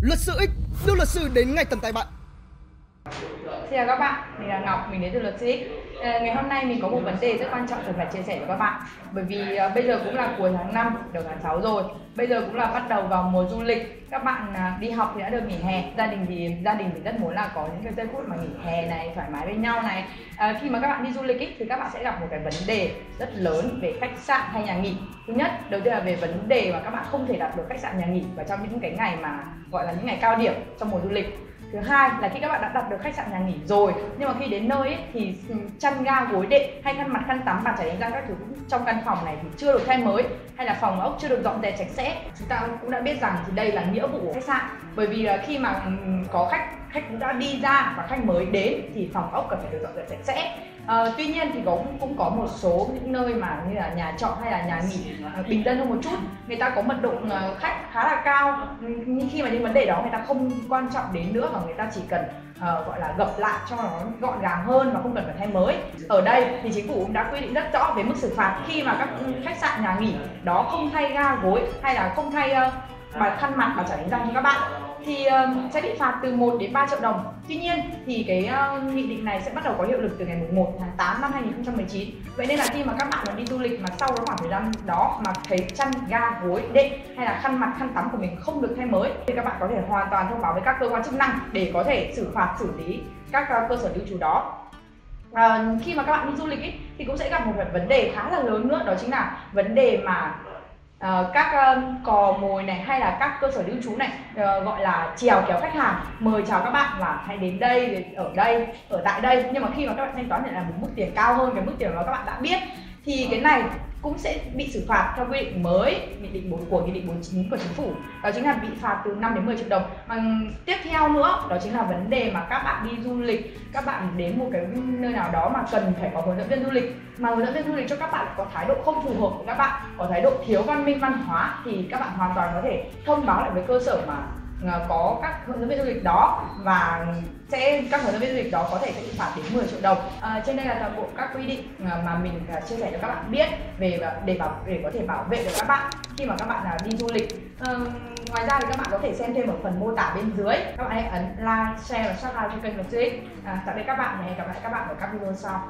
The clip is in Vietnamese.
Luật sư X đưa luật sư đến ngay tận tay bạn. Xin chào các bạn, mình là Ngọc, mình đến từ luật sư À, ngày hôm nay mình có một vấn đề rất quan trọng cần phải chia sẻ với các bạn. Bởi vì à, bây giờ cũng là cuối tháng 5, đầu tháng 6 rồi. Bây giờ cũng là bắt đầu vào mùa du lịch. Các bạn à, đi học thì đã được nghỉ hè. Gia đình thì gia đình thì rất muốn là có những cái giây phút mà nghỉ hè này thoải mái với nhau này. À, khi mà các bạn đi du lịch ý, thì các bạn sẽ gặp một cái vấn đề rất lớn về khách sạn hay nhà nghỉ. Thứ nhất đầu tiên là về vấn đề mà các bạn không thể đặt được khách sạn nhà nghỉ vào trong những cái ngày mà gọi là những ngày cao điểm trong mùa du lịch thứ hai là khi các bạn đã đặt được khách sạn nhà nghỉ rồi nhưng mà khi đến nơi ấy, thì ừ, chăn ga gối đệm hay khăn mặt khăn tắm bàn chải đánh răng các thứ trong căn phòng này thì chưa được thay mới hay là phòng ốc chưa được dọn dẹp sạch sẽ. Chúng ta cũng đã biết rằng thì đây là nghĩa vụ của khách sạn. Bởi vì là khi mà ừ, có khách khách cũng đã đi ra và khách mới đến thì phòng ốc cần phải được dọn dẹp sạch sẽ. À, tuy nhiên thì cũng cũng có một số những nơi mà như là nhà trọ hay là nhà nghỉ ờ, bình dân hơn một chút. Người ta có mật độ ờ, khách khá là cao. Nhưng khi mà những vấn đề đó người ta không quan trọng đến nữa và người ta chỉ cần uh, gọi là gập lại cho nó gọn gàng hơn và không cần phải thay mới. Ở đây thì chính phủ cũng đã quy định rất rõ về mức xử phạt khi mà các khách sạn nhà nghỉ đó không thay ga gối hay là không thay uh, bàn khăn mặt và chải đánh răng cho các bạn thì uh, sẽ bị phạt từ 1 đến 3 triệu đồng. Tuy nhiên thì cái uh, nghị định này sẽ bắt đầu có hiệu lực từ ngày 1 tháng 8 năm 2019. Vậy nên là khi mà các bạn mà đi du lịch mà sau đó khoảng thời gian đó mà thấy chăn ga gối đệm hay là khăn mặt khăn tắm của mình không được thay mới thì các bạn có thể hoàn toàn thông báo với các cơ quan chức năng để có thể xử phạt xử lý các uh, cơ sở lưu trú đó à, khi mà các bạn đi du lịch ý, thì cũng sẽ gặp một vấn đề khá là lớn nữa đó chính là vấn đề mà uh, các uh, cò mồi này hay là các cơ sở lưu trú này uh, gọi là chèo kéo khách hàng mời chào các bạn là hãy đến đây ở đây ở tại đây. Nhưng mà khi mà các bạn thanh toán thì là một mức tiền cao hơn cái mức tiền mà các bạn đã biết. Thì cái này cũng sẽ bị xử phạt theo quy định mới, nghị định 4 của nghị định 49 của chính phủ. Đó chính là bị phạt từ 5 đến 10 triệu đồng. Mà tiếp theo nữa, đó chính là vấn đề mà các bạn đi du lịch, các bạn đến một cái nơi nào đó mà cần phải có hướng dẫn viên du lịch, mà hướng dẫn viên du lịch cho các bạn có thái độ không phù hợp với các bạn, có thái độ thiếu văn minh văn hóa, thì các bạn hoàn toàn có thể thông báo lại với cơ sở mà Ờ, có các hướng dẫn viên du lịch đó và sẽ các hướng dẫn viên du lịch đó có thể sẽ bị phạt đến 10 triệu đồng. À, trên đây là toàn bộ các quy định ờ, mà mình chia sẻ cho các bạn biết về để bảo để có thể bảo vệ được các bạn khi mà các bạn đi du lịch. À, ngoài ra thì các bạn có thể xem thêm ở phần mô tả bên dưới. Các bạn hãy ấn like share và subscribe cho kênh của chị à, tạm biệt các bạn và hẹn gặp lại các bạn ở các video sau.